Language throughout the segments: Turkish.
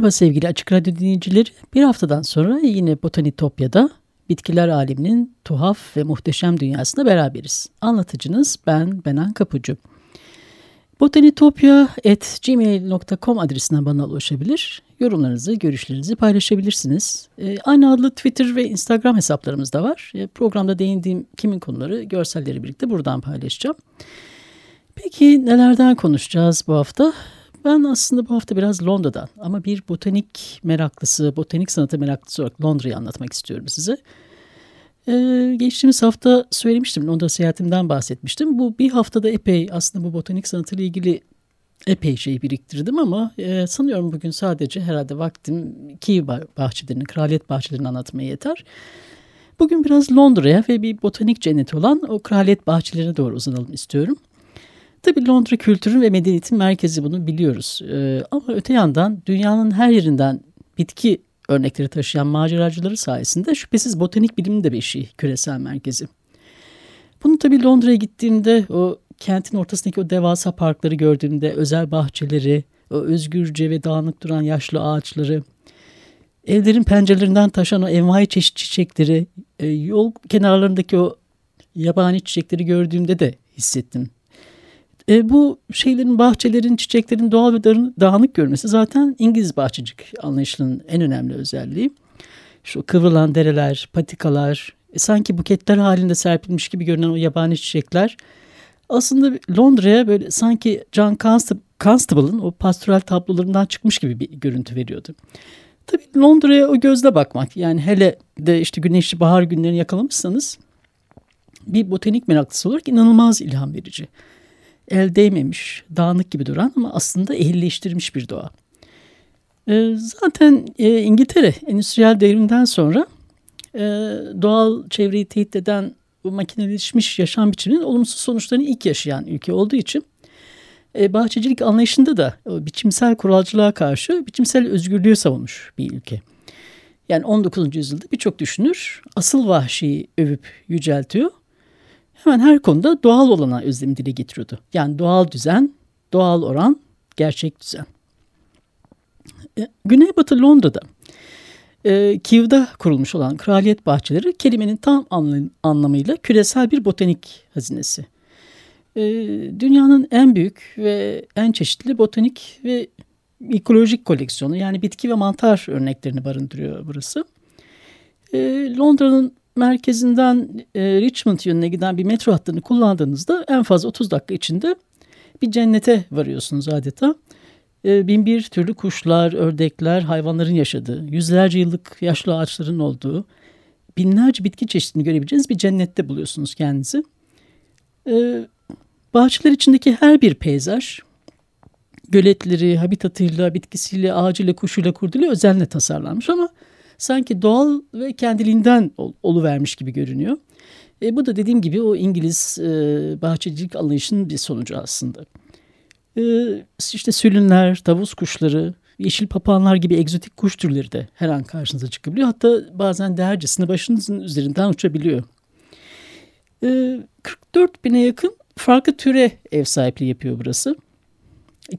Merhaba sevgili Açık Radyo dinleyicileri. Bir haftadan sonra yine Botanitopya'da bitkiler aleminin tuhaf ve muhteşem dünyasında beraberiz. Anlatıcınız ben Benan Kapucu. Botanitopya.gmail.com adresinden bana ulaşabilir. Yorumlarınızı, görüşlerinizi paylaşabilirsiniz. E, aynı adlı Twitter ve Instagram hesaplarımız da var. E, programda değindiğim kimin konuları görselleri birlikte buradan paylaşacağım. Peki nelerden konuşacağız bu hafta? Ben aslında bu hafta biraz Londra'dan ama bir botanik meraklısı, botanik sanatı meraklısı olarak Londra'yı anlatmak istiyorum size. Ee, geçtiğimiz hafta söylemiştim, Londra seyahatimden bahsetmiştim. Bu bir haftada epey aslında bu botanik sanatıyla ilgili epey şey biriktirdim ama e, sanıyorum bugün sadece herhalde vaktim Kiev bahçelerini, kraliyet bahçelerini anlatmaya yeter. Bugün biraz Londra'ya ve bir botanik cenneti olan o kraliyet bahçelerine doğru uzanalım istiyorum. Tabii Londra kültürün ve medeniyetin merkezi bunu biliyoruz. Ee, ama öte yandan dünyanın her yerinden bitki örnekleri taşıyan maceracıları sayesinde şüphesiz botanik bilimin de beşiği küresel merkezi. Bunu tabii Londra'ya gittiğimde o kentin ortasındaki o devasa parkları gördüğümde özel bahçeleri, o özgürce ve dağınık duran yaşlı ağaçları, evlerin pencerelerinden taşan o envai çeşit çiçekleri, e, yol kenarlarındaki o yabani çiçekleri gördüğümde de hissettim e, bu şeylerin, bahçelerin, çiçeklerin doğal ve dağınık görmesi zaten İngiliz bahçecilik anlayışının en önemli özelliği. Şu kıvrılan dereler, patikalar, e, sanki buketler halinde serpilmiş gibi görünen o yabani çiçekler aslında Londra'ya böyle sanki John Constable'ın o pastoral tablolarından çıkmış gibi bir görüntü veriyordu. Tabii Londra'ya o gözle bakmak yani hele de işte güneşli bahar günlerini yakalamışsanız bir botanik meraklısı olarak inanılmaz ilham verici el değmemiş, dağınık gibi duran ama aslında ehilleştirmiş bir doğa. E, zaten e, İngiltere endüstriyel devrimden sonra e, doğal çevreyi tehdit eden bu makineleşmiş yaşam biçiminin olumsuz sonuçlarını ilk yaşayan ülke olduğu için e, bahçecilik anlayışında da o biçimsel kuralcılığa karşı biçimsel özgürlüğü savunmuş bir ülke. Yani 19. yüzyılda birçok düşünür asıl vahşiyi övüp yüceltiyor hemen her konuda doğal olana özlemi dile getiriyordu. Yani doğal düzen, doğal oran, gerçek düzen. E, Güneybatı Londra'da e, Kiev'de kurulmuş olan kraliyet bahçeleri kelimenin tam anlamıyla küresel bir botanik hazinesi. E, dünyanın en büyük ve en çeşitli botanik ve ekolojik koleksiyonu yani bitki ve mantar örneklerini barındırıyor burası. E, Londra'nın merkezinden e, Richmond yönüne giden bir metro hattını kullandığınızda en fazla 30 dakika içinde bir cennete varıyorsunuz adeta. E, bin bir türlü kuşlar, ördekler, hayvanların yaşadığı, yüzlerce yıllık yaşlı ağaçların olduğu, binlerce bitki çeşidini görebileceğiniz bir cennette buluyorsunuz kendinizi. E, bahçeler içindeki her bir peyzaj, göletleri, habitatıyla, bitkisiyle, ağacıyla, kuşuyla, kurduyla özenle tasarlanmış ama sanki doğal ve kendiliğinden ol, oluvermiş gibi görünüyor. E, bu da dediğim gibi o İngiliz e, bahçecilik anlayışının bir sonucu aslında. E, işte sülünler, tavus kuşları, yeşil papağanlar gibi egzotik kuş türleri de her an karşınıza çıkabiliyor. Hatta bazen değercesine başınızın üzerinden uçabiliyor. E, 44 bine yakın farklı türe ev sahipliği yapıyor burası.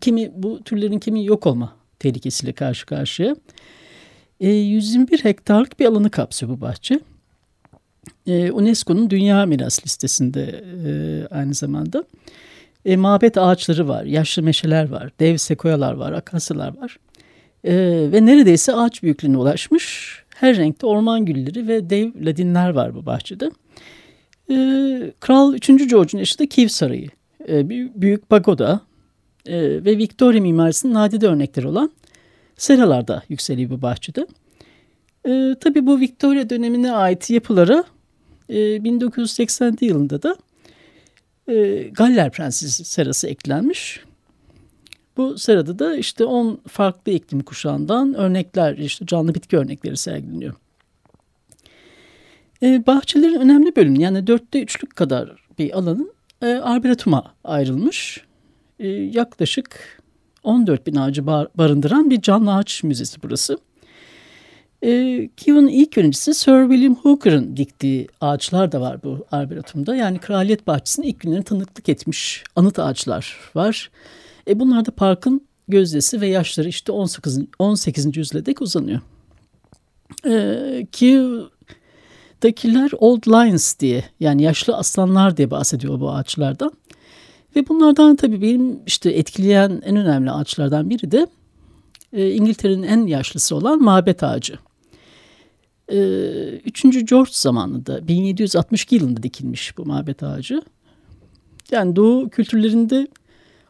Kimi bu türlerin kimi yok olma tehlikesiyle karşı karşıya. E, 121 hektarlık bir alanı kapsıyor bu bahçe. E, UNESCO'nun Dünya Miras listesinde e, aynı zamanda. E, mabet ağaçları var, yaşlı meşeler var, dev sekoyalar var, akasyalar var. E, ve neredeyse ağaç büyüklüğüne ulaşmış her renkte orman gülleri ve dev ladinler var bu bahçede. E, Kral 3. George'un yaşadığı Kiev Sarayı, e, büyük pagoda e, ve Victoria mimarisinin nadide örnekleri olan seralarda yükseliyor bu bahçede. E, tabii bu Victoria dönemine ait yapılara e, 1980 yılında da e, Galler Prensesi serası eklenmiş. Bu sırada da işte 10 farklı iklim kuşağından örnekler, işte canlı bitki örnekleri sergileniyor. E, bahçelerin önemli bölümü yani dörtte üçlük kadar bir alanın e, arboretuma ayrılmış. E, yaklaşık 14 bin ağacı bar, barındıran bir canlı ağaç müzesi burası. E, Kievan ilk yöneticisi Sir William Hooker'ın diktiği ağaçlar da var bu arboretumda. Yani Kraliyet Bahçesi'nin ilk günlerini tanıklık etmiş anıt ağaçlar var. E, bunlar da parkın gözdesi ve yaşları işte 18. 18. yüzyıla dek uzanıyor. E, Kiev'dakiler Old Lions diye yani yaşlı aslanlar diye bahsediyor bu ağaçlardan. Ve bunlardan tabii benim işte etkileyen en önemli ağaçlardan biri de e, İngiltere'nin en yaşlısı olan mabet ağacı. E, 3. George zamanında 1762 yılında dikilmiş bu mabet ağacı. Yani Doğu kültürlerinde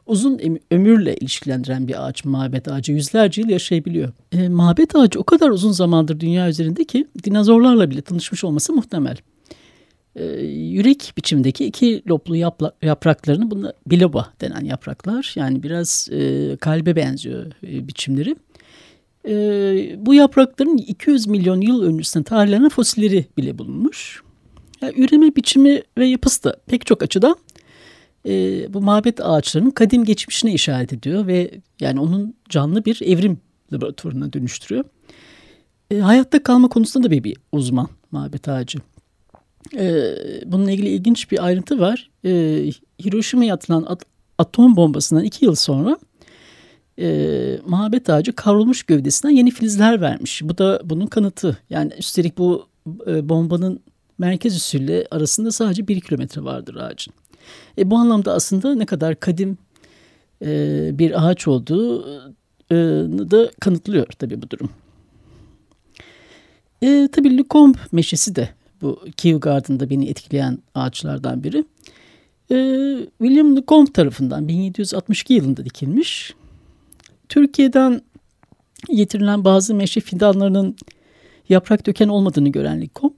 uzun ömürle ilişkilendiren bir ağaç mabet ağacı yüzlerce yıl yaşayabiliyor. E, mabet ağacı o kadar uzun zamandır dünya üzerinde ki dinozorlarla bile tanışmış olması muhtemel. E, yürek biçimdeki iki loblu yapla, yapraklarını buna biloba denen yapraklar yani biraz e, kalbe benziyor e, biçimleri. E, bu yaprakların 200 milyon yıl öncesinde tarihlenen fosilleri bile bulunmuş. Yani üreme biçimi ve yapısı da pek çok açıdan e, bu mabet ağaçlarının kadim geçmişine işaret ediyor ve yani onun canlı bir evrim laboratuvarına dönüştürüyor. E, hayatta kalma konusunda da bir, bir uzman mabet ağacı. E, bununla ilgili ilginç bir ayrıntı var. E, Hiroşima'ya atılan at, atom bombasından iki yıl sonra e, mabet ağacı kavrulmuş gövdesinden yeni filizler vermiş. Bu da bunun kanıtı. Yani üstelik bu e, bombanın merkez üssüyle arasında sadece bir kilometre vardır ağacın. E, bu anlamda aslında ne kadar kadim e, bir ağaç olduğu e, da kanıtlıyor tabii bu durum. E, tabii Lukomb meşesi de bu Kew Garden'da beni etkileyen ağaçlardan biri. E, William Lukomb tarafından 1762 yılında dikilmiş. Türkiye'den getirilen bazı meşe fidanlarının yaprak döken olmadığını gören Lukomb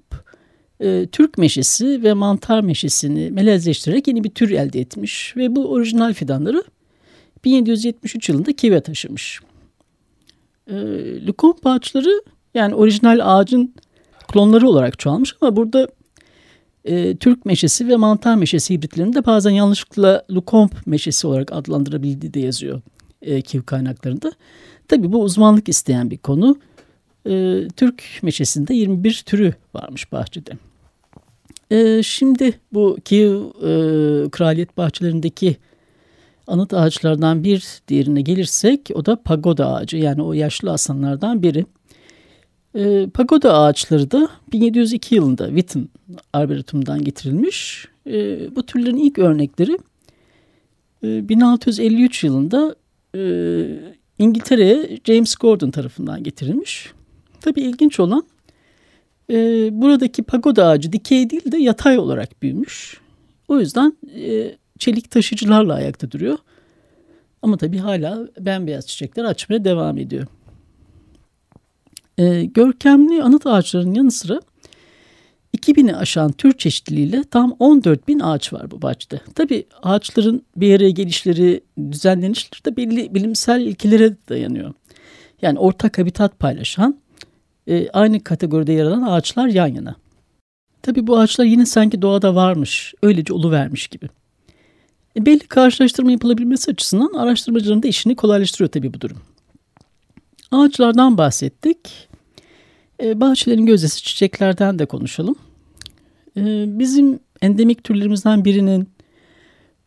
e, Türk meşesi ve mantar meşesini melezleştirerek yeni bir tür elde etmiş ve bu orijinal fidanları 1773 yılında Kiev'e taşımış. E, Lukomp ağaçları yani orijinal ağacın klonları olarak çoğalmış ama burada e, Türk meşesi ve mantar meşesi hibritlerini de bazen yanlışlıkla Lukomp meşesi olarak adlandırabildiği de yazıyor e, Kiev kaynaklarında. Tabii bu uzmanlık isteyen bir konu. E, Türk meşesinde 21 türü varmış bahçede. E, şimdi bu Kiev e, kraliyet bahçelerindeki anıt ağaçlardan bir diğerine gelirsek o da pagoda ağacı yani o yaşlı aslanlardan biri. E, pagoda ağaçları da 1702 yılında Witten Arboretum'dan getirilmiş. E, bu türlerin ilk örnekleri e, 1653 yılında e, İngiltere'ye James Gordon tarafından getirilmiş. Tabii ilginç olan e, buradaki pagoda ağacı dikey değil de yatay olarak büyümüş. O yüzden e, çelik taşıcılarla ayakta duruyor. Ama tabii hala bembeyaz çiçekler açmaya devam ediyor. E, görkemli anıt ağaçların yanı sıra 2000'i aşan tür çeşitliliğiyle tam 14 bin ağaç var bu bahçede. Tabii ağaçların bir araya gelişleri, düzenlenişleri de belli bilimsel ilkelere dayanıyor. Yani ortak habitat paylaşan e, aynı kategoride yer alan ağaçlar yan yana. Tabi bu ağaçlar yine sanki doğada varmış, öylece vermiş gibi. E, belli karşılaştırma yapılabilmesi açısından araştırmacıların da işini kolaylaştırıyor tabi bu durum. Ağaçlardan bahsettik. E, bahçelerin gözdesi çiçeklerden de konuşalım. E, bizim endemik türlerimizden birinin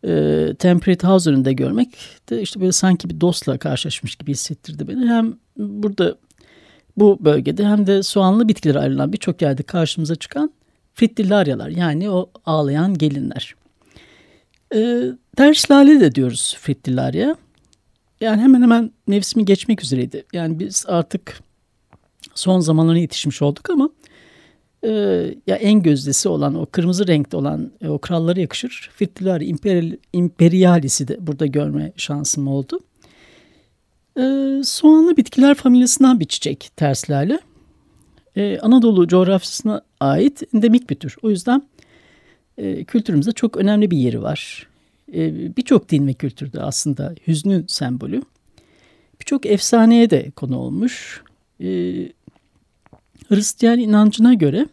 e, Temperate House önünde görmek de işte böyle sanki bir dostla karşılaşmış gibi hissettirdi beni. Hem burada bu bölgede hem de soğanlı bitkilere ayrılan birçok yerde karşımıza çıkan frittillaryalar yani o ağlayan gelinler. E, ters lale de diyoruz frittillarya. Yani hemen hemen mevsimi geçmek üzereydi. Yani biz artık son zamanlara yetişmiş olduk ama e, ya en gözdesi olan o kırmızı renkte olan e, o krallara yakışır. Frittillarya imperial, imperialisi de burada görme şansım oldu. E, soğanlı bitkiler familyasından bir çiçek ters lale. e, Anadolu coğrafyasına ait endemik bir tür. O yüzden e, kültürümüzde çok önemli bir yeri var. E, Birçok din ve kültürde aslında hüznün sembolü. Birçok efsaneye de konu olmuş. E, Hristiyan inancına göre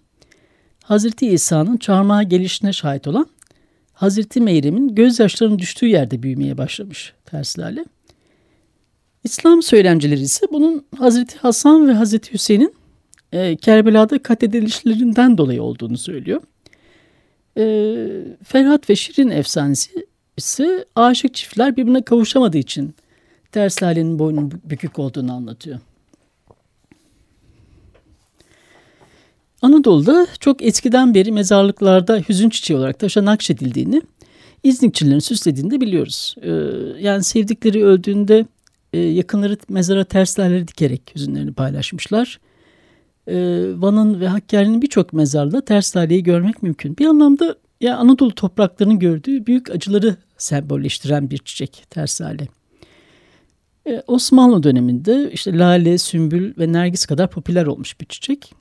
Hazreti İsa'nın çarmıha gelişine şahit olan Hazreti Meyrem'in gözyaşlarının düştüğü yerde büyümeye başlamış terslale. İslam söylemcileri ise bunun Hazreti Hasan ve Hazreti Hüseyin'in e, Kerbela'da katledilişlerinden dolayı olduğunu söylüyor. E, Ferhat ve Şirin efsanesi ise aşık çiftler birbirine kavuşamadığı için ters lalenin boynunun bükük olduğunu anlatıyor. Anadolu'da çok eskiden beri mezarlıklarda hüzün çiçeği olarak taşa nakşedildiğini, İznikçilerin süslediğini de biliyoruz. Ee, yani sevdikleri öldüğünde e, yakınları mezara ters dikerek hüzünlerini paylaşmışlar. Ee, Van'ın ve Hakkari'nin birçok mezarda ters görmek mümkün. Bir anlamda ya Anadolu topraklarının gördüğü büyük acıları sembolleştiren bir çiçek ters Ee, Osmanlı döneminde işte lale, sümbül ve nergis kadar popüler olmuş bir çiçek.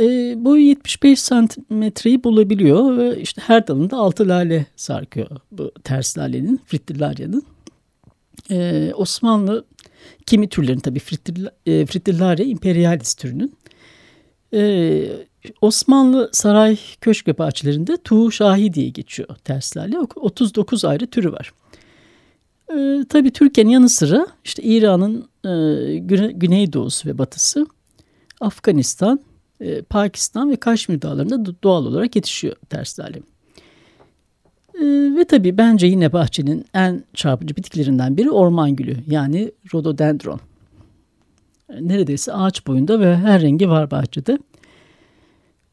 E, boyu 75 santimetreyi bulabiliyor ve işte her dalında 6 lale sarkıyor bu ters lalenin, fritillarya'nın. E, Osmanlı kimi türlerin tabii e, fritillarya imperialis türünün. E, Osmanlı saray köşk bahçelerinde Tuğ Şahi diye geçiyor ters lale. 39 ayrı türü var. E, tabii Türkiye'nin yanı sıra işte İran'ın e, güne, güneydoğusu ve batısı, Afganistan, e, Pakistan ve Kaşmir dağlarında doğal olarak yetişiyor ters lale. E, ve tabii bence yine bahçenin en çarpıcı bitkilerinden biri orman gülü yani rhododendron. Neredeyse ağaç boyunda ve her rengi var bahçede.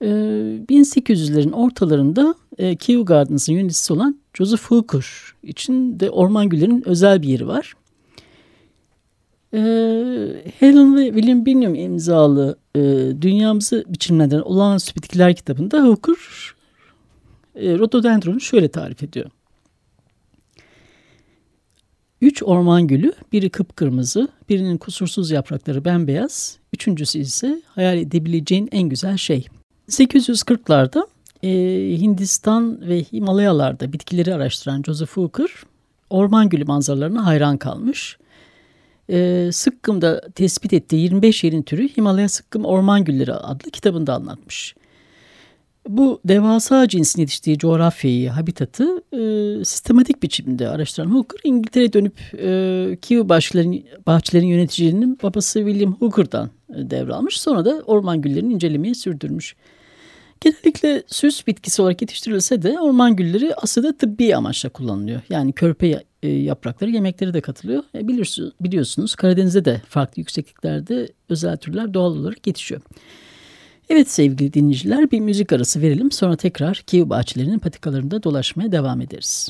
1800'lerin ortalarında Kew Gardens'ın yöneticisi olan Joseph Hooker için de orman güllerinin özel bir yeri var. Helen ve William Bingham imzalı e, Dünyamızı Biçimlerden Olağanüstü Bitkiler kitabında Hooker e, rododendronu şöyle tarif ediyor. Üç orman gülü, biri kıpkırmızı, birinin kusursuz yaprakları bembeyaz, üçüncüsü ise hayal edebileceğin en güzel şey. 840'larda e, Hindistan ve Himalayalarda bitkileri araştıran Joseph Hooker, orman gülü manzaralarına hayran kalmış e, Sıkkım'da tespit ettiği 25 yerin türü Himalaya Sıkkım Orman Gülleri adlı kitabında anlatmış. Bu devasa cinsin yetiştiği coğrafyayı, habitatı e, sistematik biçimde araştıran Hooker, İngiltere'ye dönüp e, Kew bahçelerin, bahçelerin yöneticinin babası William Hooker'dan e, devralmış. Sonra da orman güllerini incelemeyi sürdürmüş. Genellikle süs bitkisi olarak yetiştirilse de orman gülleri aslında tıbbi amaçla kullanılıyor. Yani körpe e, yaprakları yemekleri de katılıyor. E, biliyorsunuz, biliyorsunuz Karadeniz'de de farklı yüksekliklerde özel türler doğal olarak yetişiyor. Evet sevgili dinleyiciler bir müzik arası verelim sonra tekrar Kiev bahçelerinin patikalarında dolaşmaya devam ederiz.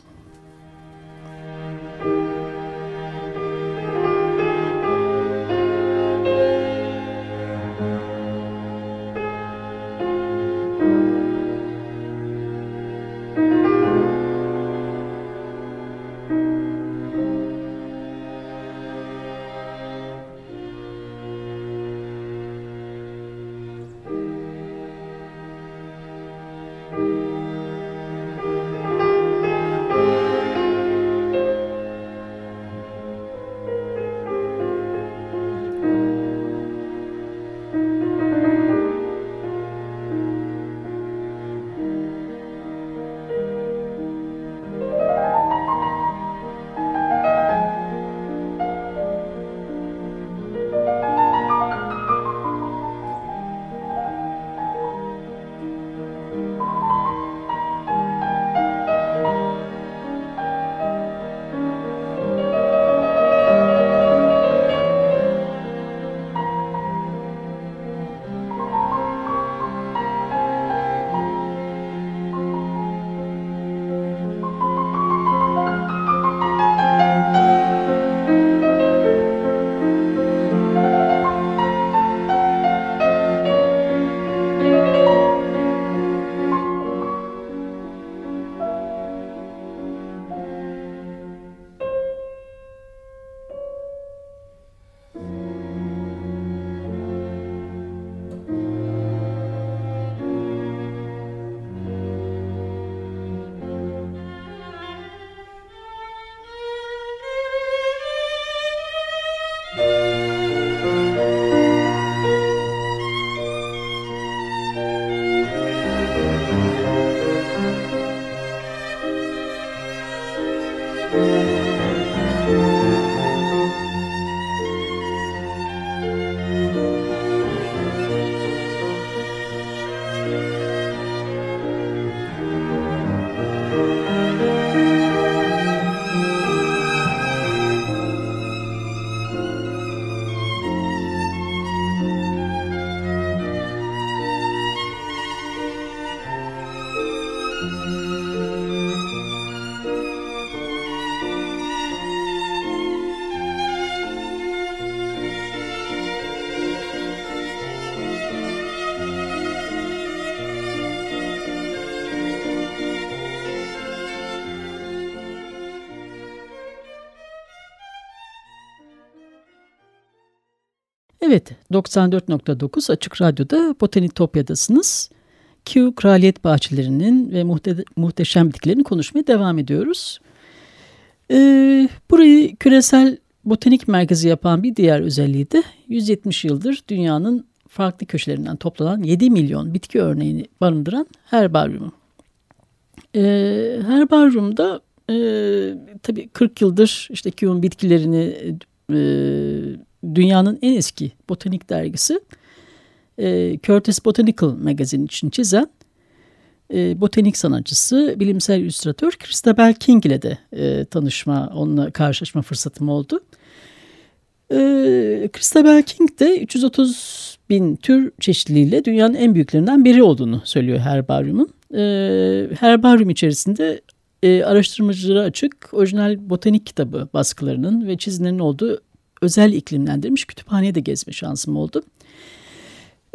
Evet, 94.9 Açık Radyo'da Botanitopya'dasınız. Q Kraliyet Bahçelerinin ve muhte muhteşem bitkilerini konuşmaya devam ediyoruz. Ee, burayı küresel botanik merkezi yapan bir diğer özelliği de 170 yıldır dünyanın farklı köşelerinden toplanan 7 milyon bitki örneğini barındıran herbaryumu. Ee, herbaryumda e, tabii 40 yıldır işte Q'un bitkilerini e, dünyanın en eski botanik dergisi e, Curtis Botanical Magazine için çizen e, botanik sanatçısı, bilimsel illüstratör Christabel King ile de e, tanışma, onunla karşılaşma fırsatım oldu. E, Christabel King de 330 bin tür çeşitliliğiyle dünyanın en büyüklerinden biri olduğunu söylüyor herbaryumun. E, herbaryum içerisinde e, araştırmacılara açık orijinal botanik kitabı baskılarının ve çizimlerinin olduğu özel iklimlendirilmiş kütüphaneye de gezme şansım oldu.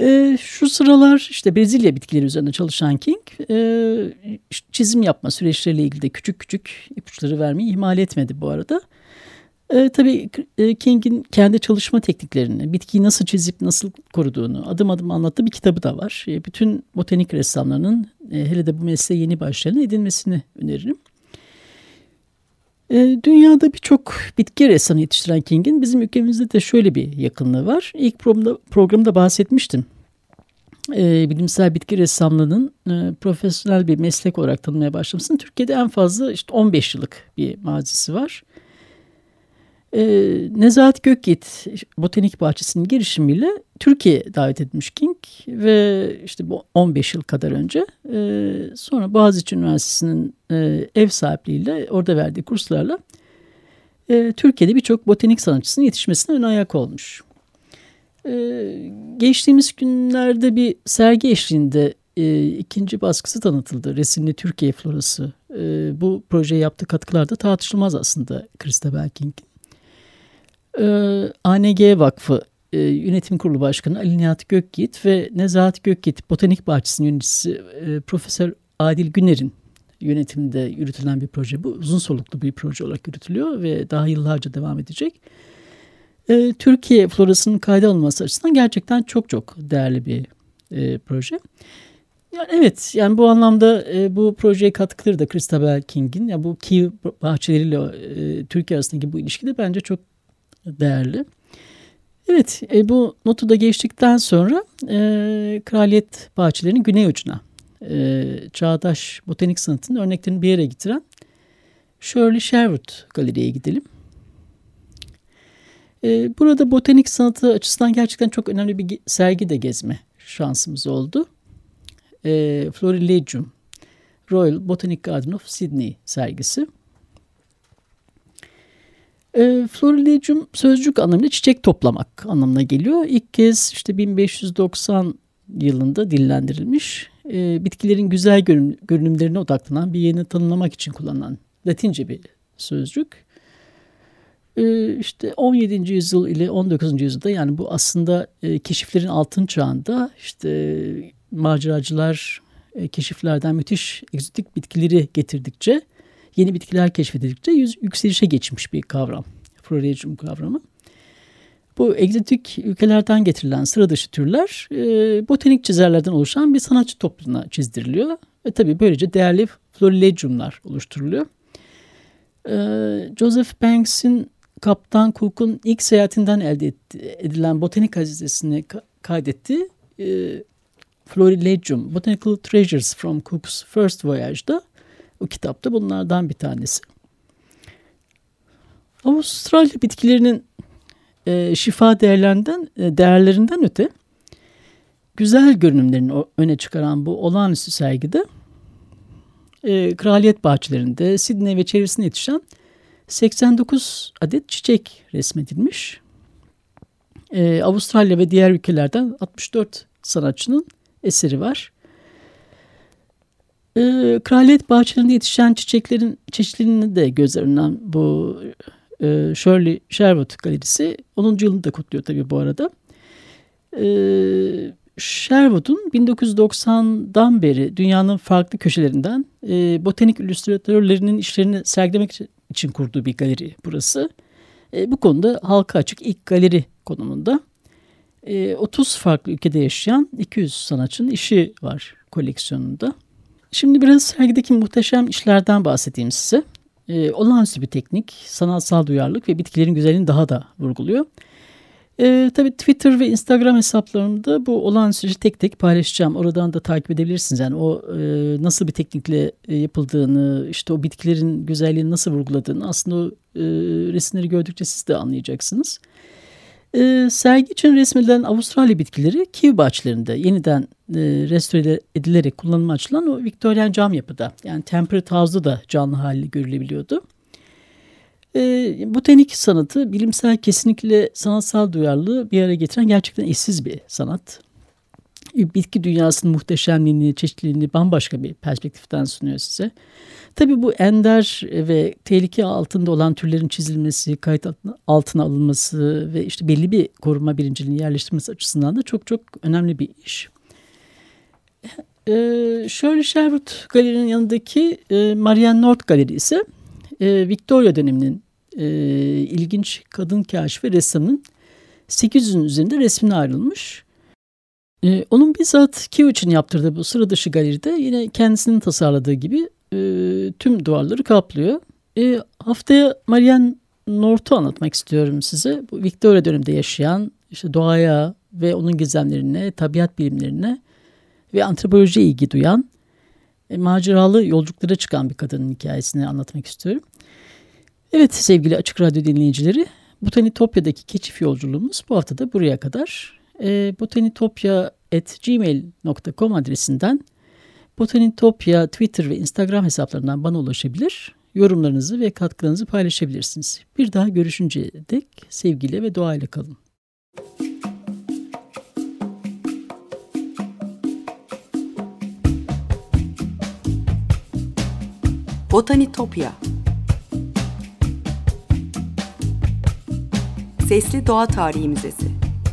E, şu sıralar işte Brezilya bitkileri üzerine çalışan King e, çizim yapma süreçleriyle ilgili de küçük küçük ipuçları vermeyi ihmal etmedi bu arada. E, tabii King'in kendi çalışma tekniklerini, bitkiyi nasıl çizip nasıl koruduğunu adım adım anlattığı bir kitabı da var. E, bütün botanik ressamlarının e, hele de bu mesleğe yeni başlayan edinmesini öneririm. E, dünyada birçok bitki ressamı yetiştiren King'in bizim ülkemizde de şöyle bir yakınlığı var. İlk programda, programda bahsetmiştim. E, bilimsel bitki ressamlığının e, profesyonel bir meslek olarak tanımaya başlamasının Türkiye'de en fazla işte 15 yıllık bir mazisi var. E, Nezahat Gökyiğit Botanik Bahçesi'nin girişimiyle Türkiye davet etmiş King ve işte bu 15 yıl kadar önce e, sonra Boğaziçi Üniversitesi'nin e, ev sahipliğiyle orada verdiği kurslarla e, Türkiye'de birçok botanik sanatçısının yetişmesine ön ayak olmuş. E, geçtiğimiz günlerde bir sergi eşliğinde e, ikinci baskısı tanıtıldı. Resimli Türkiye Florası. E, bu projeye yaptığı katkılar da tartışılmaz aslında Christabel King'in. E, ANG Vakfı e, Yönetim Kurulu Başkanı Ali Nihat Gökyiğit ve Nezahat Gökyiğit Botanik Bahçesi'nin yöneticisi e, Profesör Adil Güner'in yönetiminde yürütülen bir proje bu. Uzun soluklu bir proje olarak yürütülüyor ve daha yıllarca devam edecek. E, Türkiye florasının kayda alınması açısından gerçekten çok çok değerli bir e, proje. Yani evet yani bu anlamda e, bu projeye katkıları da Christabel King'in ya bu Kiev bahçeleriyle e, Türkiye arasındaki bu ilişki de bence çok değerli. Evet e, bu notu da geçtikten sonra e, Kraliyet Bahçeleri'nin güney ucuna e, çağdaş botanik sanatının örneklerini bir yere getiren Shirley Sherwood Galeri'ye gidelim. E, burada botanik sanatı açısından gerçekten çok önemli bir sergi de gezme şansımız oldu. E, Florilegium Royal Botanic Garden of Sydney sergisi. E, Florilegium sözcük anlamıyla çiçek toplamak anlamına geliyor. İlk kez işte 1590 yılında dillendirilmiş. E, bitkilerin güzel görün, görünümlerine odaklanan bir yerini tanımlamak için kullanılan Latince bir sözcük. E, işte 17. yüzyıl ile 19. yüzyılda yani bu aslında e, keşiflerin altın çağında işte maceracılar e, keşiflerden müthiş egzotik bitkileri getirdikçe yeni bitkiler keşfedildikçe yükselişe geçmiş bir kavram. Florilegium kavramı. Bu egzotik ülkelerden getirilen sıra dışı türler e, botanik çizerlerden oluşan bir sanatçı topluluğuna çizdiriliyor. Ve tabii böylece değerli florilegiumlar oluşturuluyor. E, Joseph Banks'in Kaptan Cook'un ilk seyahatinden elde edilen botanik hazinesini kaydetti. E, Florilegium, Botanical Treasures from Cook's First Voyage'da o kitapta bunlardan bir tanesi. Avustralya bitkilerinin e, şifa değerlerinden, e, değerlerinden öte güzel görünümlerini öne çıkaran bu olağanüstü sergide e, kraliyet bahçelerinde Sydney ve çevresinde yetişen 89 adet çiçek resmedilmiş. E, Avustralya ve diğer ülkelerden 64 sanatçının eseri var. E, kraliyet bahçelerinde yetişen çiçeklerin çeşitliliğini de göz önünden bu e, Shirley Sherwood Galerisi 10. yılını da kutluyor tabii bu arada. E, Sherwood'un 1990'dan beri dünyanın farklı köşelerinden e, botanik illüstratörlerinin işlerini sergilemek için kurduğu bir galeri burası. E, bu konuda halka açık ilk galeri konumunda. E, 30 farklı ülkede yaşayan 200 sanatçının işi var koleksiyonunda. Şimdi biraz sergideki muhteşem işlerden bahsedeyim size. E, olağanüstü bir teknik, sanatsal duyarlılık ve bitkilerin güzelliğini daha da vurguluyor. E, tabii Twitter ve Instagram hesaplarımda bu olağanüstü tek tek paylaşacağım. Oradan da takip edebilirsiniz. Yani o e, nasıl bir teknikle e, yapıldığını, işte o bitkilerin güzelliğini nasıl vurguladığını aslında o e, resimleri gördükçe siz de anlayacaksınız. E, sergi için resmedilen Avustralya bitkileri kivi bahçelerinde yeniden e, restore edilerek kullanıma açılan o Victorian cam yapıda yani Temperate House'da da canlı haliyle görülebiliyordu. E, botanik sanatı bilimsel kesinlikle sanatsal duyarlılığı bir araya getiren gerçekten eşsiz bir sanat. Bitki dünyasının muhteşemliğini, çeşitliliğini bambaşka bir perspektiften sunuyor size. Tabii bu ender ve tehlike altında olan türlerin çizilmesi, kayıt altına alınması ve işte belli bir koruma bilincinin yerleştirmesi açısından da çok çok önemli bir iş. Ee, Shirley Sherwood Galeri'nin yanındaki e, Marianne North Galeri ise e, Victoria döneminin e, ilginç kadın kaşif ve ressamının 800'ün üzerinde resmine ayrılmış. E, onun bizzat Kiev için yaptırdığı bu sıra dışı galeride yine kendisinin tasarladığı gibi e, tüm duvarları kaplıyor. E, haftaya Marianne North'u anlatmak istiyorum size. Bu Victoria döneminde yaşayan işte doğaya ve onun gizemlerine, tabiat bilimlerine ve antropolojiye ilgi duyan e, maceralı yolculuklara çıkan bir kadının hikayesini anlatmak istiyorum. Evet sevgili Açık Radyo dinleyicileri, Botanitopya'daki keşif yolculuğumuz bu hafta da buraya kadar. E, botanitopya.gmail.com adresinden Botanitopya Twitter ve Instagram hesaplarından bana ulaşabilir. Yorumlarınızı ve katkılarınızı paylaşabilirsiniz. Bir daha görüşünceye dek sevgiyle ve doğayla kalın. Botanitopya Sesli Doğa Tarihi Müzesi